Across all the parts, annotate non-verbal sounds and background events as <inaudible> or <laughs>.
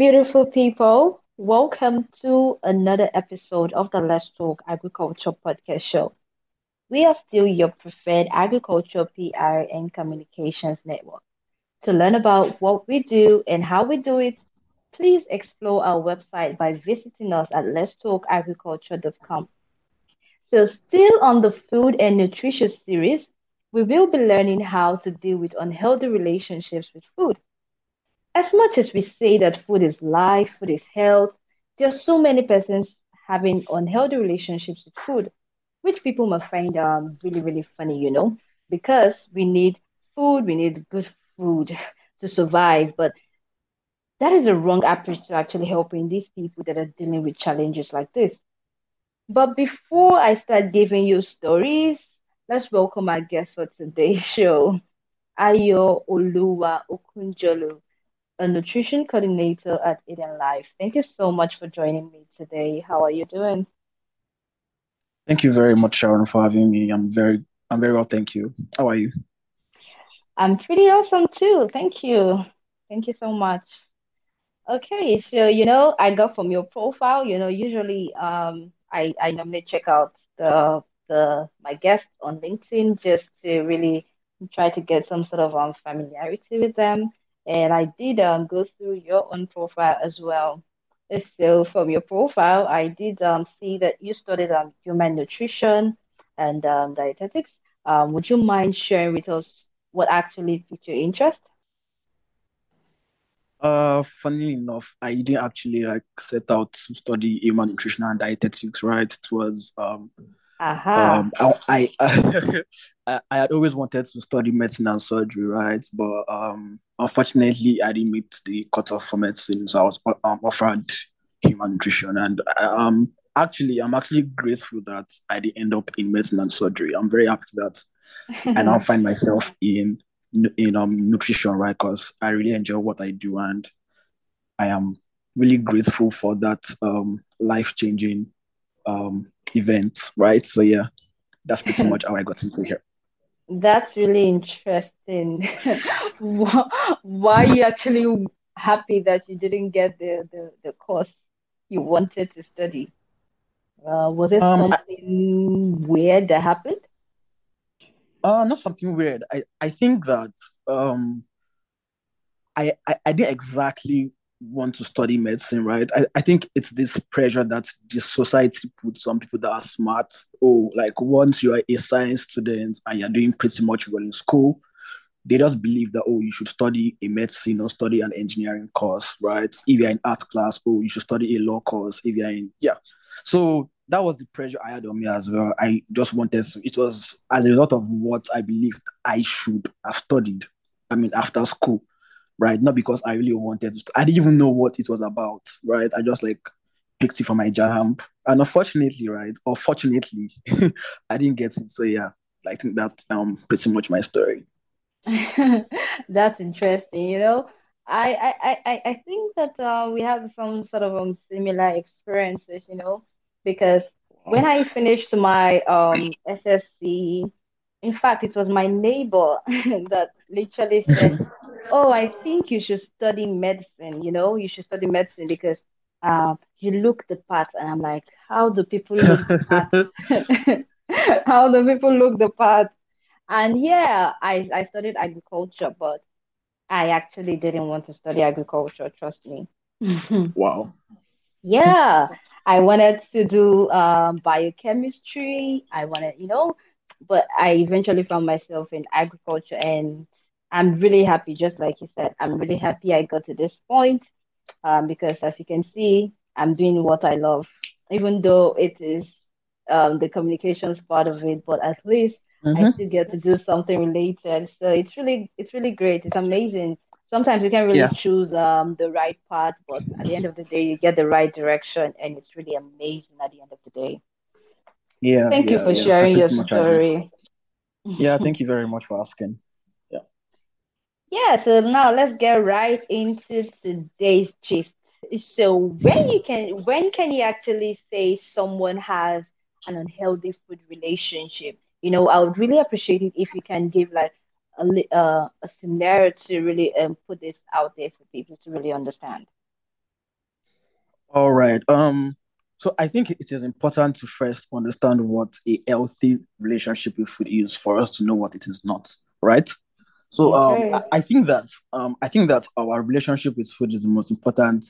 beautiful people. Welcome to another episode of the Let's Talk Agriculture podcast show. We are still your preferred agriculture PR and communications network. To learn about what we do and how we do it, please explore our website by visiting us at letstalkagriculture.com. So, still on the food and nutrition series, we will be learning how to deal with unhealthy relationships with food. As much as we say that food is life, food is health, there are so many persons having unhealthy relationships with food, which people must find um really, really funny, you know, because we need food, we need good food <laughs> to survive, but that is a wrong approach to actually helping these people that are dealing with challenges like this. But before I start giving you stories, let's welcome our guest for today's <laughs> show, Ayo Oluwa Okunjolo, a nutrition coordinator at EdenLife. Thank you so much for joining me today. How are you doing? Thank you very much, Sharon, for having me. I'm very, I'm very well, thank you. How are you? I'm pretty awesome too. Thank you. Thank you so much. Okay, so you know, I got from your profile, you know, usually um I I normally check out the the my guests on LinkedIn just to really try to get some sort of um familiarity with them. And I did um go through your own profile as well. So from your profile, I did um see that you studied um human nutrition and um dietetics. Um, would you mind sharing with us what actually piqued your interest? Uh, funny enough, I didn't actually like set out to study human nutrition and dietetics, right? It was um Aha. um I I <laughs> I, I had always wanted to study medicine and surgery, right? But um unfortunately, I didn't meet the cutoff for medicine, so I was um, offered human nutrition, and um actually, I'm actually grateful that I didn't end up in medicine and surgery. I'm very happy that <laughs> I now find myself in in um nutrition, right? Because I really enjoy what I do, and I am really grateful for that um life changing um event, right? So yeah, that's pretty much how I got into here. <laughs> That's really interesting. <laughs> Why, you actually happy that you didn't get the, the, the course you wanted to study? Uh, was it Um, I, something weird that happened? uh, not something weird. I I think that um I, I I didn't exactly want to study medicine, right? I, I think it's this pressure that the society puts on people that are smart. Oh, like once you are a science student and you're doing pretty much well in school, they just believe that oh, you should study a medicine or study an engineering course, right? If you're in art class, oh, you should study a law course. If you're in yeah, so that was the pressure I had on me as well. I just wanted to. It was as a result of what I believed I should have studied. I mean, after school, right? Not because I really wanted to. I didn't even know what it was about, right? I just like picked it for my jam, and unfortunately, right, or fortunately, <laughs> I didn't get it. So yeah, I think that's um pretty much my story. <laughs> That's interesting, you know. I I I I think that uh, we have some sort of um similar experiences, you know, because when I finished my um SSC, in fact, it was my neighbor <laughs> that literally said, "Oh, I think you should study medicine, you know, you should study medicine because uh, you look the part." And I'm like, "How do people look the part? <laughs> <laughs> How do people look the part?" And yeah, I, I studied agriculture, but I actually didn't want to study agriculture, trust me. <laughs> wow. Yeah, I wanted to do um, biochemistry. I wanted, you know, but I eventually found myself in agriculture, and I'm really happy, just like you said, I'm really happy I got to this point um, because as you can see, I'm doing what I love, even though it is um, the communications part of it, but at least I hmm still get to do something related. So it's really it's really great. It's amazing. Sometimes you can't really Yeah. choose um, the right path, but at the end of the day, you get the right direction, and it's really amazing at the end of the day. Yeah. Thank you for Yeah. Sharing your agree. story. Yeah. <laughs> Thank you very much for asking. Yeah. So now let's get right into today's gist. So when you can when can you actually say someone has an unhealthy food relationship? You know, I would really appreciate it if you can give like a uh, a scenario to really um, put this out there for people to really understand. All right. Um, so I think it is important to first understand what a healthy relationship with food is for us to know what it is not, right? So um, I, I think that um, I think that our relationship with food is the most important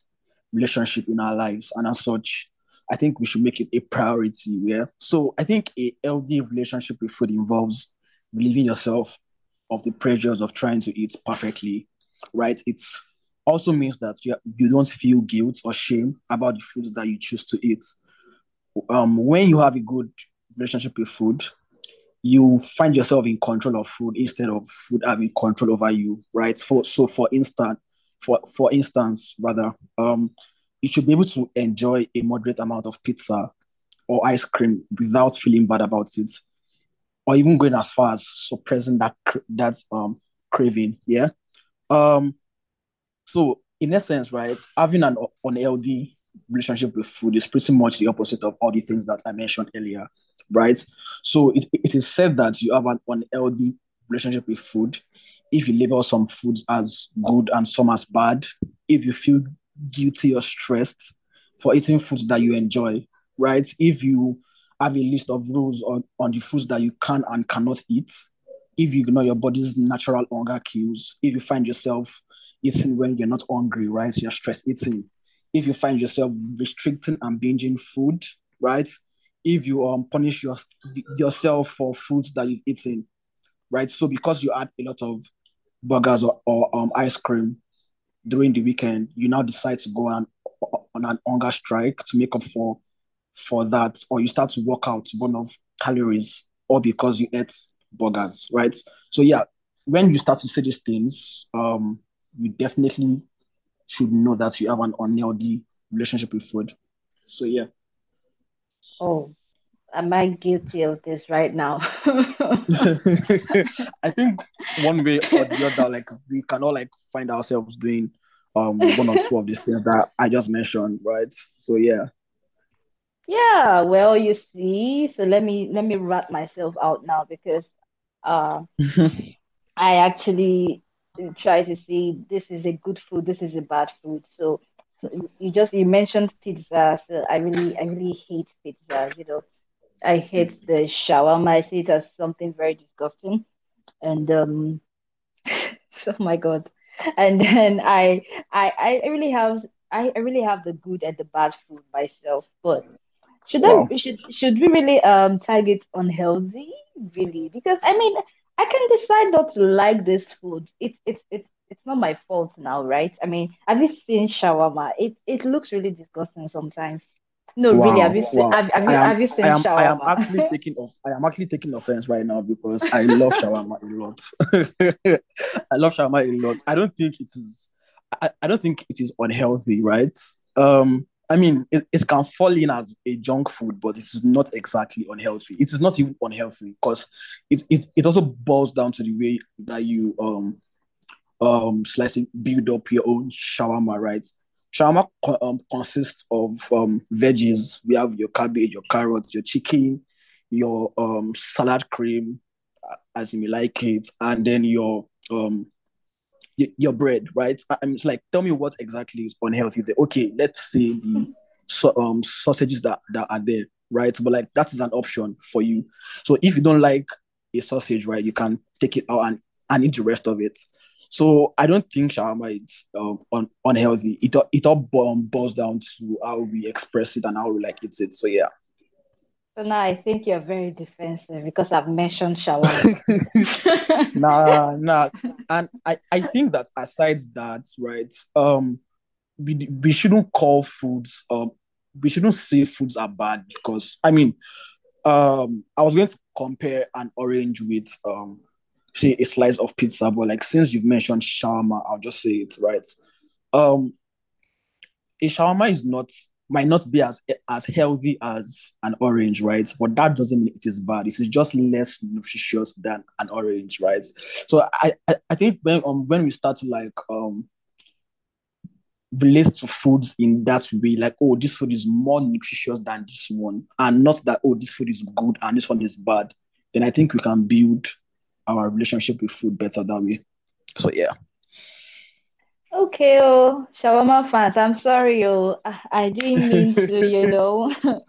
relationship in our lives, and as such, I think we should make it a priority. Yeah. So I think a healthy relationship with food involves relieving yourself of the pressures of trying to eat perfectly, right? It also means that you, you don't feel guilt or shame about the foods that you choose to eat. Um, when you have a good relationship with food, you find yourself in control of food instead of food having control over you, right? For so for instance, for for instance, rather, um, you should be able to enjoy a moderate amount of pizza or ice cream without feeling bad about it, or even going as far as suppressing that that um craving. Yeah. Um. So in essence, right, having an unhealthy relationship with food is pretty much the opposite of all the things that I mentioned earlier, right? So it, it is said that you have an unhealthy relationship with food if you label some foods as good and some as bad, if you feel guilty or stressed for eating foods that you enjoy, right? If you have a list of rules on, on the foods that you can and cannot eat, if you ignore your body's natural hunger cues, if you find yourself eating when you're not hungry, right? You're stress eating. If you find yourself restricting and binging food, right? If you um punish your, yourself for foods that you've eaten, right? So because you had a lot of burgers or, or um ice cream during the weekend, you now decide to go on on an hunger strike to make up for for that, or you start to work out to burn off calories, or because you ate burgers, right? So yeah, when you start to see these things, um, you definitely should know that you have an unhealthy relationship with food. So yeah. Oh, am I guilty of this right now? <laughs> <laughs> I think one way or the other, like we cannot like find ourselves doing um one or two of these things that I just mentioned, right? So yeah. Yeah, well, you see, so let me let me rat myself out now because uh <laughs> I actually try to see this is a good food, this is a bad food. So, so you just you mentioned pizza, so I really I really hate pizza, you know. I hate the shawarma. I see it as something very disgusting. And um <laughs> oh my God. And then I I I really have I, I really have the good and the bad food myself. But should I should should we really um target unhealthy? Really? Because I mean I can decide not to like this food. It's it's it's it's not my fault now, right? I mean, have you seen shawarma? It it looks really disgusting sometimes. No, really, have you seen wow. have, have you am have you I seen am I am actually shawarma? <laughs> taking off I am actually taking offense right now because I love shawarma a lot. <laughs> I love shawarma a lot. I don't think it is I, I don't think it is unhealthy, right? Um I mean it, it can fall in as a junk food, but it is not exactly unhealthy. It is not even unhealthy because it, it, it also boils down to the way that you um um slicing build up your own shawarma, right? Shawarma co- um, consists of um veggies. We have your cabbage, your carrots, your chicken, your um salad cream, as you may like it, and then your um your bread, right? I'm like, tell me what exactly is unhealthy there. Okay, let's say the so, um sausages that that are there, right? But like that is an option for you. So if you don't like a sausage, right, you can take it out and and eat the rest of it. So I don't think shawarma is um, un- unhealthy. It all- it all boils down to how we express it and how we like eat it. So yeah. So now I think you're very defensive because I've mentioned shawarma. <laughs> nah, nah. And I, I think that aside that, right, um, we, we shouldn't call foods um we shouldn't say foods are bad because I mean um I was going to compare an orange with um say a slice of pizza, but like since you've mentioned shawarma, I'll just say it right. Um a shawarma is not might not be as as healthy as an orange, right? But that doesn't mean it is bad. It's just less nutritious than an orange, right? So I I, I think when um when we start to like um relates to foods in that way, like, oh, this food is more nutritious than this one, and not that, oh, this food is good and this one is bad, then I think we can build our relationship with food better that way. So, yeah. Okay, oh, shawarma fans, I'm sorry, oh, I I didn't mean to, you <laughs> know. <laughs>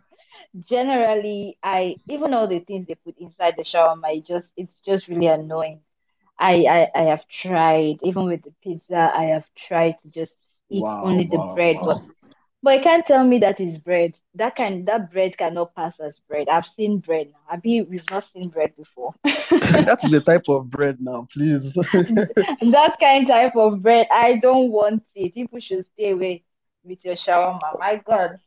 Generally, I even all the things they put inside the shawarma, it just it's just really annoying. I, I I have tried, even with the pizza, I have tried to just eat Wow, only the bread, wow. but you can't tell me that is bread. That can that bread cannot pass as bread. I've seen bread now. Have you we've not seen bread before? <laughs> That is a type of bread now, please. <laughs> That kind type of bread, I don't want it. People should stay away with your shawarma. My God.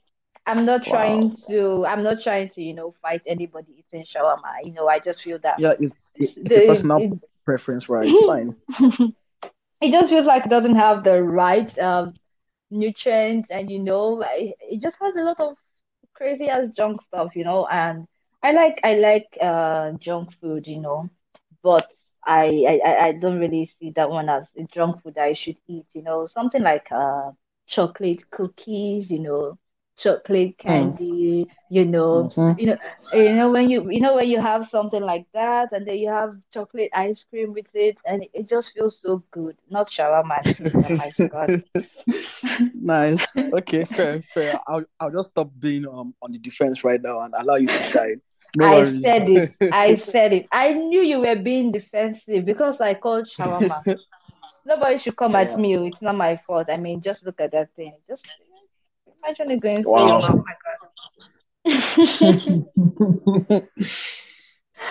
I'm not trying to I'm not trying to, you know, fight anybody eating shawarma. You know, I just feel that Yeah, it's it, it's a personal it, preference, right? It's fine. <laughs> it just feels like it doesn't have the right um nutrients and you know like, it just has a lot of crazy ass junk stuff you know and I like I like uh junk food you know but I I I don't really see that one as a junk food I should eat you know something like uh chocolate cookies you know chocolate Hmm. candy you know Mm-hmm. you know you know when you you know when you have something like that and then you have chocolate ice cream with it and it, it just feels so good not shawarma pizza my God Nice. <laughs> Okay, fair, fair. I'll I'll just stop being um on the defense right now and allow you to shine. No I worries. said it <laughs> I said it I knew you were being defensive because I called shawarma <laughs> nobody should come at me oh, it's not my fault I mean just look at that thing just imagine it going through your mouth Wow. my God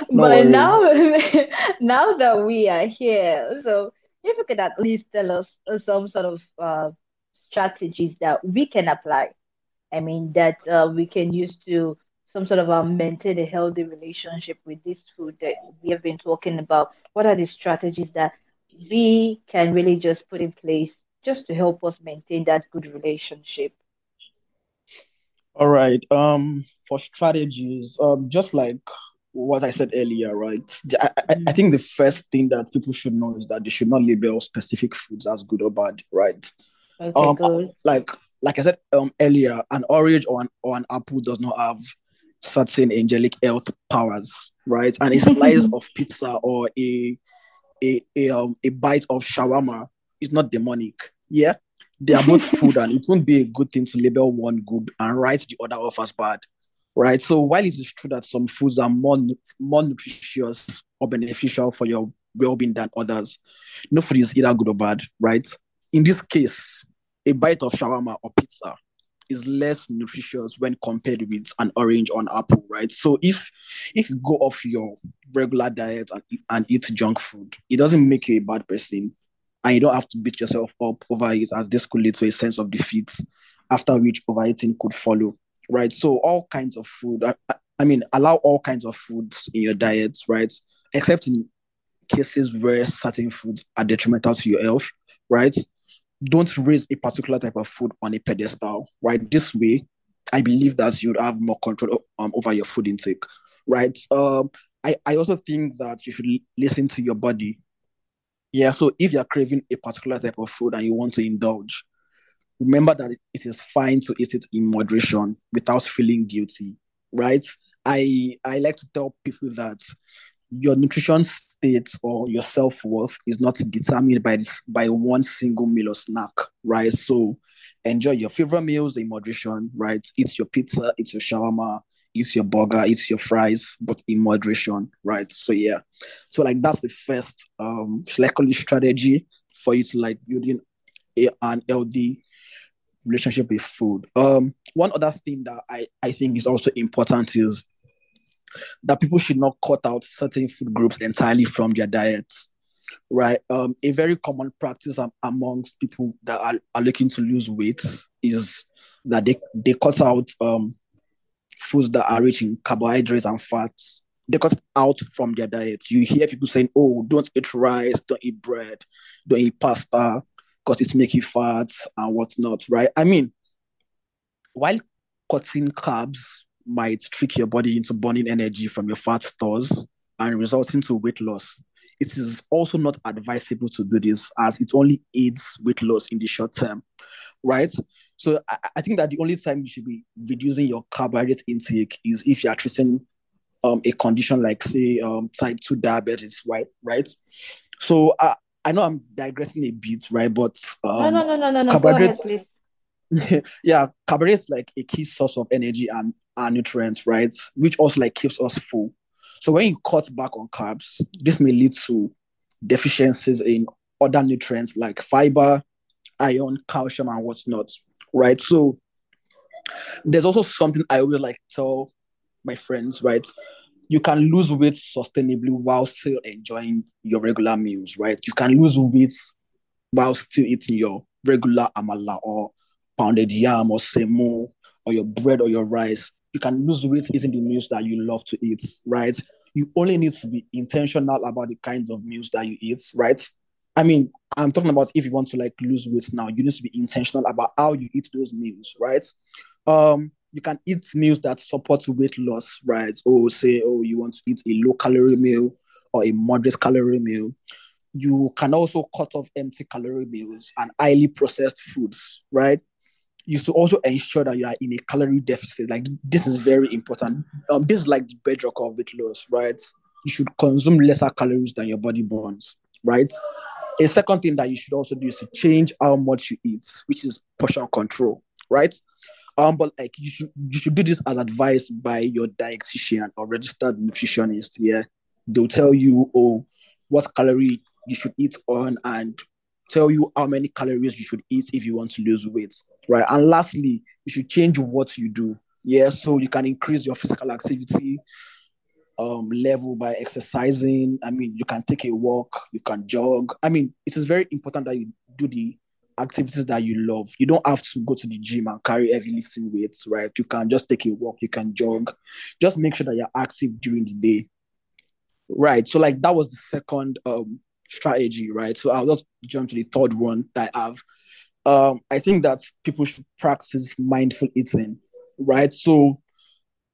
No But now, worries. now that we are here, so if you could at least tell us some sort of uh, strategies that we can apply, I mean, that uh, we can use to some sort of uh, maintain a healthy relationship with this food that we have been talking about. What are the strategies that we can really just put in place just to help us maintain that good relationship? All right. Um, for strategies, um, just like what I said earlier, right? I, I, I Mm. think the first thing that people should know is that they should not label specific foods as good or bad, right? Okay, Um, good. like like I said um earlier, an orange or an or an apple does not have certain angelic health powers, right? And a <laughs> slice of pizza or a a a um a bite of shawarma is not demonic. Yeah, they are both <laughs> food, and it won't be a good thing to label one good and write the other off as bad, right? So while it is true that some foods are more more nutritious or beneficial for your well-being than others, no food is either good or bad, right? In this case, a bite of shawarma or pizza is less nutritious when compared with an orange or an apple, right? So if if you go off your regular diet and, and eat junk food, it doesn't make you a bad person. And you don't have to beat yourself up over it as this could lead to a sense of defeat, after which overeating could follow. Right. So all kinds of food. I, I mean, allow all kinds of foods in your diet, right? Except in cases where certain foods are detrimental to your health, right? Don't raise a particular type of food on a pedestal, right? This way, I believe that you'd have more control um, over your food intake, right? Um, I, I also think that you should listen to your body. Yeah, so if you're craving a particular type of food and you want to indulge, remember that it is fine to eat it in moderation without feeling guilty, right? I I like to tell people that your nutrition state or your self-worth is not determined by this by one single meal or snack, right? So enjoy your favorite meals in moderation, right? Eat your pizza, eat your shawarma, eat your burger, eat your fries, but in moderation, right? So yeah. So like that's the first um likely strategy for you to like building a, an healthy relationship with food. Um, one other thing that I, I think is also important is that people should not cut out certain food groups entirely from their diets, right? Um, a very common practice am- amongst people that are, are looking to lose weight is that they, they cut out um, foods that are rich in carbohydrates and fats. They cut out from their diet. You hear people saying, oh, don't eat rice, don't eat bread, don't eat pasta, because it's making fat and whatnot, right? I mean, while cutting carbs might trick your body into burning energy from your fat stores and resulting to weight loss, it is also not advisable to do this as it only aids weight loss in the short term, right? So I, I think that the only time you should be reducing your carbohydrate intake is if you are treating um, a condition like, say, um, type 2 diabetes, right? Right. So uh, I know I'm digressing a bit, right? But No, no, um, no, no, no, no. Go ahead, carbohydrates, <laughs> yeah, carbohydrates like a key source of energy and, and nutrients, right? Which also like keeps us full. So when you cut back on carbs, this may lead to deficiencies in other nutrients like fiber, iron, calcium, and whatnot, right? So there's also something I always like tell my friends, right? You can lose weight sustainably while still enjoying your regular meals, right? You can lose weight while still eating your regular amala or pounded yam or semo or your bread or your rice. You can lose weight eating the meals that you love to eat, right? You only need to be intentional about the kinds of meals that you eat, right? I mean, I'm talking about if you want to like lose weight now, you need to be intentional about how you eat those meals, right? Um, you can eat meals that support weight loss, right? Or say, oh, you want to eat a low calorie meal or a moderate calorie meal. You can also cut off empty calorie meals and highly processed foods, right? You should also ensure that you are in a calorie deficit. Like this is very important. Um, this is like the bedrock of weight loss, right? You should consume lesser calories than your body burns, right? A second thing that you should also do is to change how much you eat, which is portion control, right? Um, but like you should you should do this as advised by your dietitian or registered nutritionist. Yeah, they'll tell you oh what calorie you should eat on and tell you how many calories you should eat if you want to lose weight, right? And lastly, you should change what you do. Yeah, so you can increase your physical activity um level by exercising. I mean, you can take a walk, you can jog. I mean, it is very important that you do the activities that you love. You don't have to go to the gym and carry heavy lifting weights, right? You can just take a walk, you can jog. Just make sure that you're active during the day. Right. So like that was the second um strategy, right? So I'll just jump to the third one that I have. Um, I think that people should practice mindful eating, right? So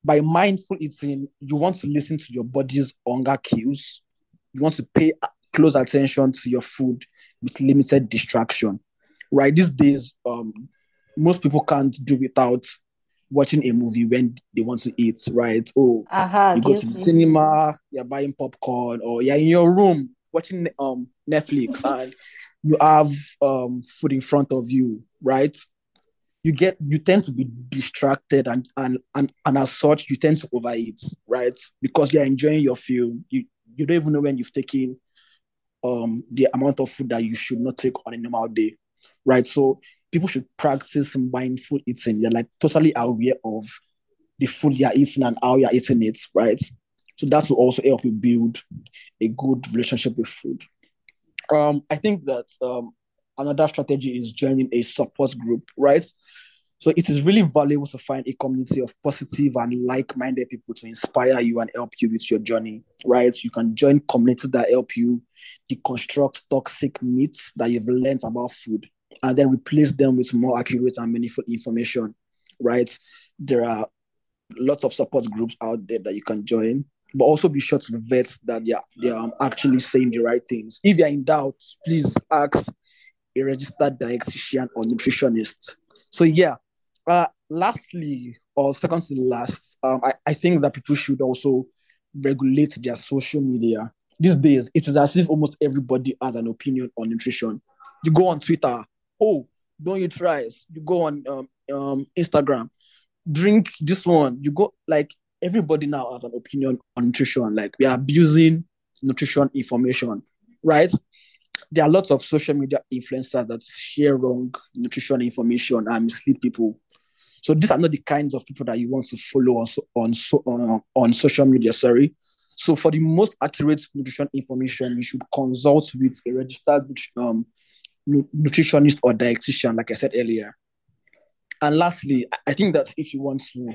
by mindful eating, you want to listen to your body's hunger cues. You want to pay close attention to your food with limited distraction. Right these days, um, most people can't do without watching a movie when they want to eat. Right? Oh, Aha, you go to the cinema, you're buying popcorn, or you're in your room watching um Netflix, and you have um food in front of you. Right? you get you tend to be distracted and and and, and as such you tend to overeat right because you're enjoying your film you you don't even know when you've taken um the amount of food that you should not take on a normal day right so people should practice mindful eating you're like totally aware of the food you're eating and how you're eating it right so that will also help you build a good relationship with food um i think that um another strategy is joining a support group, right? So it is really valuable to find a community of positive and like-minded people to inspire you and help you with your journey, right? You can join communities that help you deconstruct toxic myths that you've learned about food and then replace them with more accurate and meaningful information, right? There are lots of support groups out there that you can join, but also be sure to vet that they are, they are actually saying the right things. If you're in doubt, please ask a registered dietitian or nutritionist. So yeah. Uh, lastly, or second to the last, um, I, I think that people should also regulate their social media. These days, it is as if almost everybody has an opinion on nutrition. You go on Twitter, oh, don't eat rice. You go on um, um, Instagram, drink this one. You go like everybody now has an opinion on nutrition. Like we are abusing nutrition information, right? there are lots of social media influencers that share wrong nutrition information and mislead people. So these are not the kinds of people that you want to follow on on on, on social media. Sorry. So for the most accurate nutrition information, you should consult with a registered um, nutritionist or dietitian, like I said earlier. And lastly, I think that if you want to,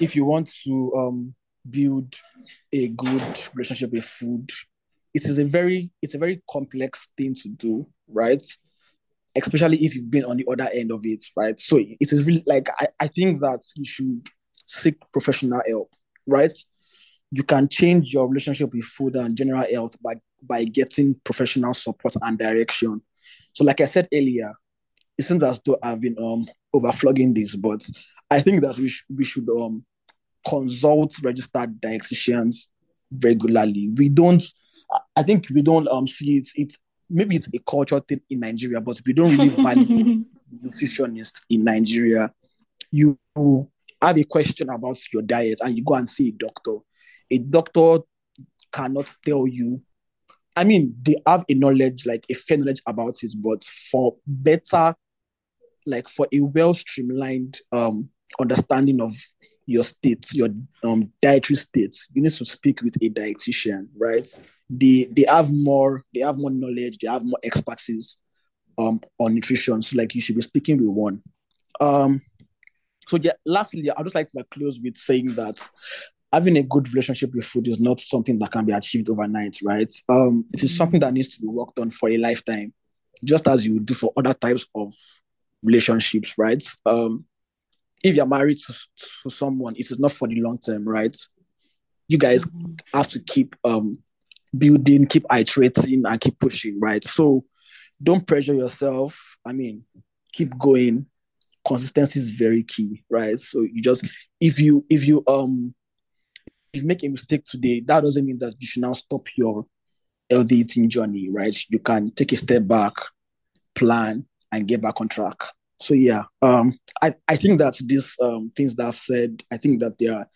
if you want to um, build a good relationship with food, it is a very it's a very complex thing to do, right? Especially if you've been on the other end of it, right? So it is really like I, I think that you should seek professional help, right? You can change your relationship with food and general health by by getting professional support and direction. So, like I said earlier, it seems as though I've been um overflogging this, but I think that we, sh- we should um consult registered dietitians regularly. We don't I think we don't um see it. It maybe it's a cultural thing in Nigeria, but we don't really value <laughs> nutritionists in Nigeria. You have a question about your diet and you go and see a doctor. A doctor cannot tell you. I mean, they have a knowledge, like a fair knowledge about it, but for better, like for a well streamlined um understanding of your states, your um dietary states, you need to speak with a dietitian, right? They they have more, they have more knowledge, they have more expertise um on nutrition. So like you should be speaking with one. Um so yeah, lastly, I'd just like to like, close with saying that having a good relationship with food is not something that can be achieved overnight, right? Um, it is something that needs to be worked on for a lifetime, just as you do for other types of relationships, right? Um, if you're married to, to someone, it is not for the long term, right? You guys mm-hmm. have to keep um building, keep iterating, and keep pushing, right? So don't pressure yourself. I mean, keep going. Consistency is very key, right? So you just if you if you um if you make a mistake today, that doesn't mean that you should now stop your healthy eating journey, right? You can take a step back, plan, and get back on track. So yeah, um, I, I think that these um, things that I've said, I think that they are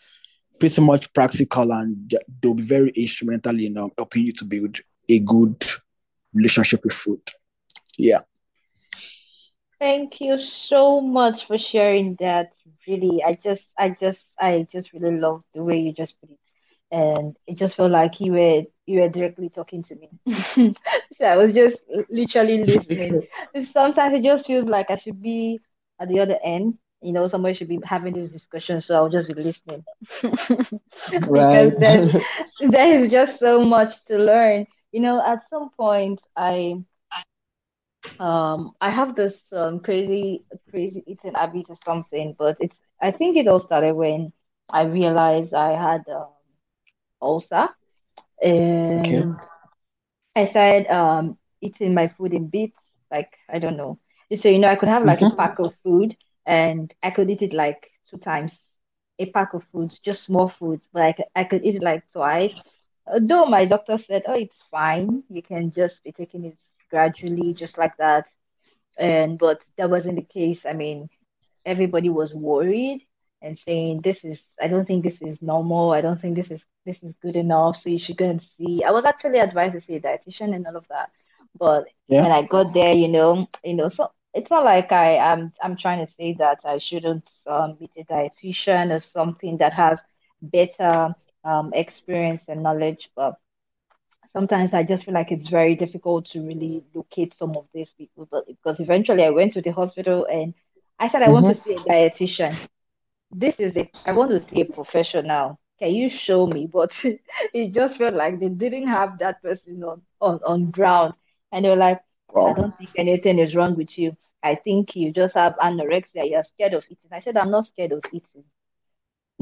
pretty much practical and they'll be very instrumental in um, helping you to build a good relationship with food. Yeah. Thank you so much for sharing that. Really, I just, I just, I just really love the way you just put it, and it just felt like you were, you were directly talking to me. <laughs> so I was just literally listening. <laughs> Sometimes it just feels like I should be at the other end. You know, somebody should be having this discussion, so I'll just be listening. <laughs> because there's, there is just so much to learn. You know, at some point, I um, I have this um, crazy, crazy eating habit or something, but it's. I think it all started when I realized I had um, ulcer, and okay. I started um, eating my food in bits. Like I don't know. Just so you know, I could have like mm-hmm. a pack of food, and I could eat it like two times. A pack of food, just small food, but I could, I could eat it like twice. Though my doctor said, "Oh, it's fine. You can just be taking it gradually, just like that. And but that wasn't the case. I mean, everybody was worried and saying this is I don't think this is normal. I don't think this is this is good enough. So you should go and see. I was actually advised to see a dietitian and all of that. But yeah. when I got there, you know, you know, so it's not like I am I'm, I'm trying to say that I shouldn't um, meet a dietitian or something that has better um, experience and knowledge, but sometimes I just feel like it's very difficult to really locate some of these people. But because eventually I went to the hospital and I said I mm-hmm. want to see a dietitian. This is the I want to see a professional. Can you show me? <laughs> But it just felt like they didn't have that person on on, on ground. And they were like, wow. I don't think anything is wrong with you. I think you just have anorexia. You're scared of eating. I said, I'm not scared of eating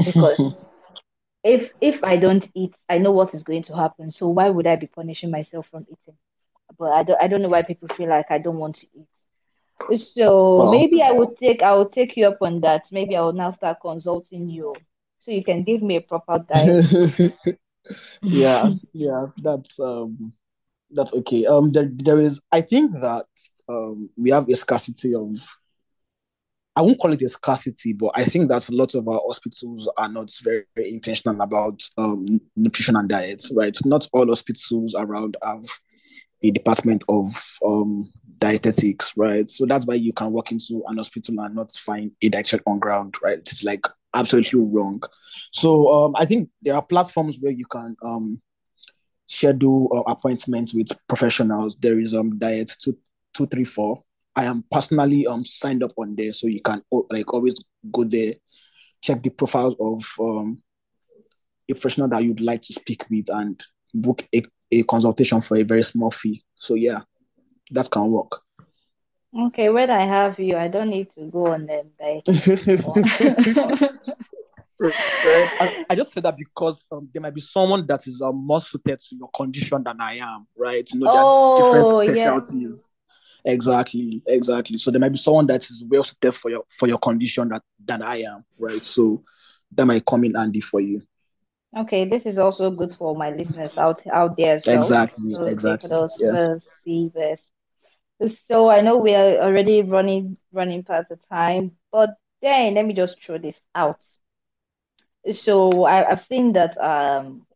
because <laughs> if if I don't eat, I know what is going to happen. So why would I be punishing myself from eating? But I don't I don't know why people feel like I don't want to eat. So well, maybe I would take I will take you up on that. Maybe I will now start consulting you so you can give me a proper diet. <laughs> yeah, yeah, that's um that's okay. Um there there is I think that um we have a scarcity of I won't call it a scarcity, but I think that a lot of our hospitals are not very, very intentional about um, nutrition and diet, right? Not all hospitals around have a department of um, dietetics, right? So that's why you can walk into an hospital and not find a dietitian on ground, right? It's like absolutely wrong. So um, I think there are platforms where you can um, schedule uh, appointments with professionals. There is um diet two two three four I am personally um signed up on there, so you can like always go there, check the profiles of um a professional that you'd like to speak with, and book a, a consultation for a very small fee. So yeah, that can work. Okay, when I have you, I don't need to go on them. Like, <laughs> I, I, just said that because um, there might be someone that is um, more suited to your condition than I am, right? You know, oh, different specialties. Yes. Exactly, exactly. So there might be someone that is well suited for your for your condition that than I am, right? So that might come in handy for you. Okay, this is also good for my listeners out out there as well. Exactly, So they could exactly. Yeah. also see this. So I know we are already running running past the time, but then let me just throw this out. So I, I've seen that um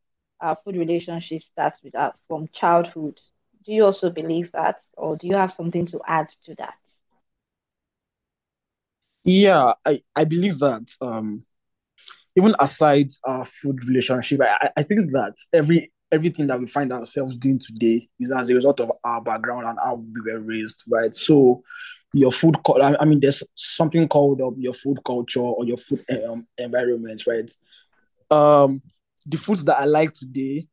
our food relationship starts with uh, from childhood. Do you also believe that, or do you have something to add to that? Yeah, I, I believe that um even aside our food relationship, I, I think that every everything that we find ourselves doing today is as a result of our background and how we were raised, right? So your food, I mean, there's something called um, your food culture or your food um, environment, right? Um, the foods that I like today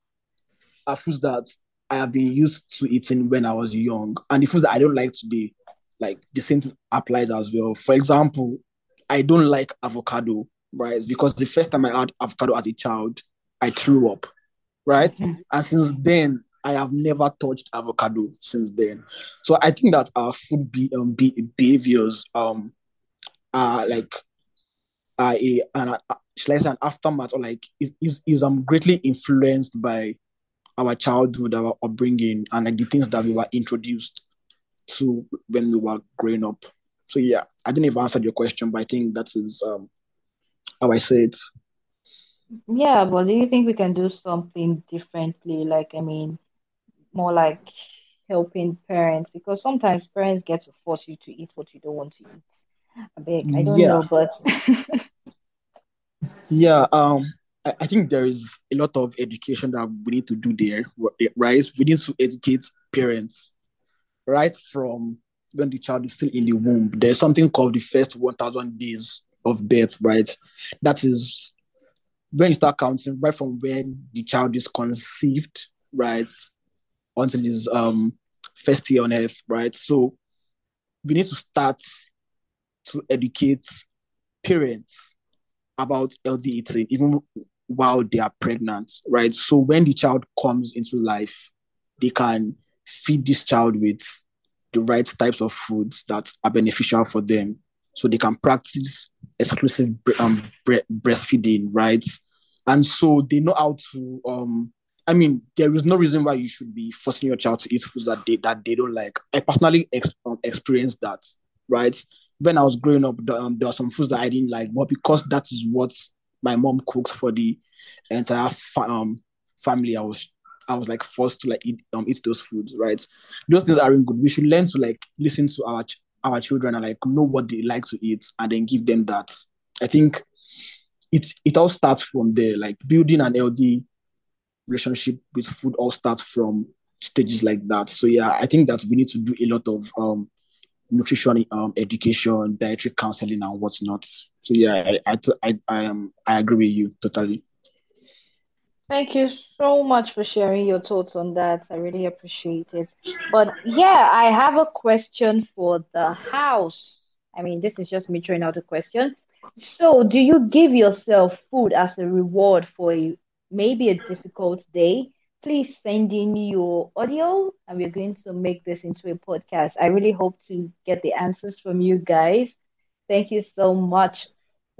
are foods that I have been used to eating when I was young, and the foods that I don't like today, like the same applies as well. For example, I don't like avocado, right? Because the first time I had avocado as a child, I threw up, right? Mhm. And since then, I have never touched avocado since then. So I think that our food be, um, be, behaviors um are like are a an shall I say an aftermath or like is, is is um greatly influenced by our childhood, our upbringing, and like the things that we were introduced to when we were growing up. So yeah, I didn't even answer your question, but I think that is um how I say it. Yeah, but do you think we can do something differently? Like, I mean, more like helping parents, because sometimes parents get to force you to eat what you don't want to eat. I beg, I don't Yeah, know, but <laughs> yeah. Um, I, I think there is a lot of education that we need to do there, right? We need to educate parents right from when the child is still in the womb. There's something called the first 1,000 days of birth, right? That is when you start counting right from when the child is conceived, right, until his um first year on earth, right? So we need to start to educate parents about healthy eating, even while they are pregnant, right? So when the child comes into life, they can feed this child with the right types of foods that are beneficial for them so they can practice exclusive um, bre- breastfeeding, rights, And so they know how to. Um, I mean, there is no reason why you should be forcing your child to eat foods that they that they don't like. I personally ex- um, experienced that, right? When I was growing up, the, um, there are some foods that I didn't like, but because that is what my mom cooks for the entire fa- um, family, I was I was like forced to like eat um eat those foods, right? Those things aren't good. We should learn to like listen to our ch- our children and like know what they like to eat and then give them that. I think it it all starts from there. Like building an healthy relationship with food all starts from stages like that. So yeah, I think that we need to do a lot of um nutrition um education, dietary counseling and whatnot. So yeah, I I I, I um I agree with you totally. Thank you so much for sharing your thoughts on that. I really appreciate it. But yeah, I have a question for the house. I mean, this is just me throwing out a question. So, do you give yourself food as a reward for a, maybe a difficult day? Please send in your audio, and we're going to make this into a podcast. I really hope to get the answers from you guys. Thank you so much.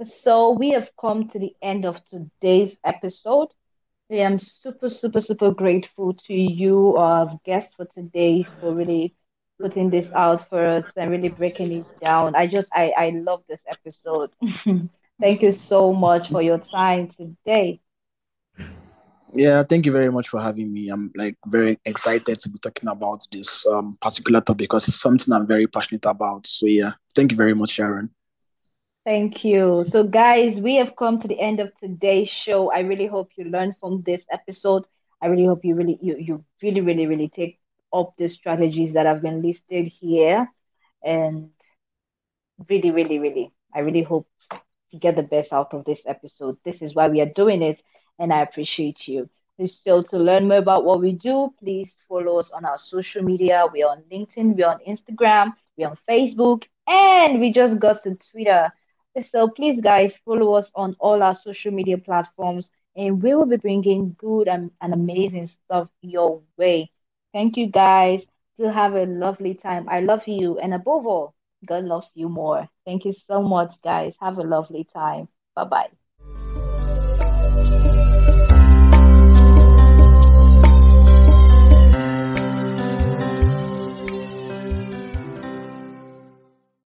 So, we have come to the end of today's episode. I am super, super, super grateful to you, uh, guest for today, for really putting this out for us and really breaking it down. I just, I, I love this episode. <laughs> Thank you so much for your time today. Yeah, thank you very much for having me. I'm like very excited to be talking about this um particular topic because it's something I'm very passionate about. So yeah, thank you very much, Sharon. Thank you. So, guys, we have come to the end of today's show. I really hope you learned from this episode. I really hope you really, you, you really, really, really take up the strategies that have been listed here and really, really, really, I really hope to get the best out of this episode. This is why we are doing it, and I appreciate you. So, to learn more about what we do, please follow us on our social media. We're on LinkedIn, we're on Instagram, we're on Facebook, and we just got to Twitter. So, please, guys, follow us on all our social media platforms, and we will be bringing good and, and amazing stuff your way. Thank you, guys. To have a lovely time. I love you, and above all, God loves you more. Thank you so much, guys. Have a lovely time. Bye bye.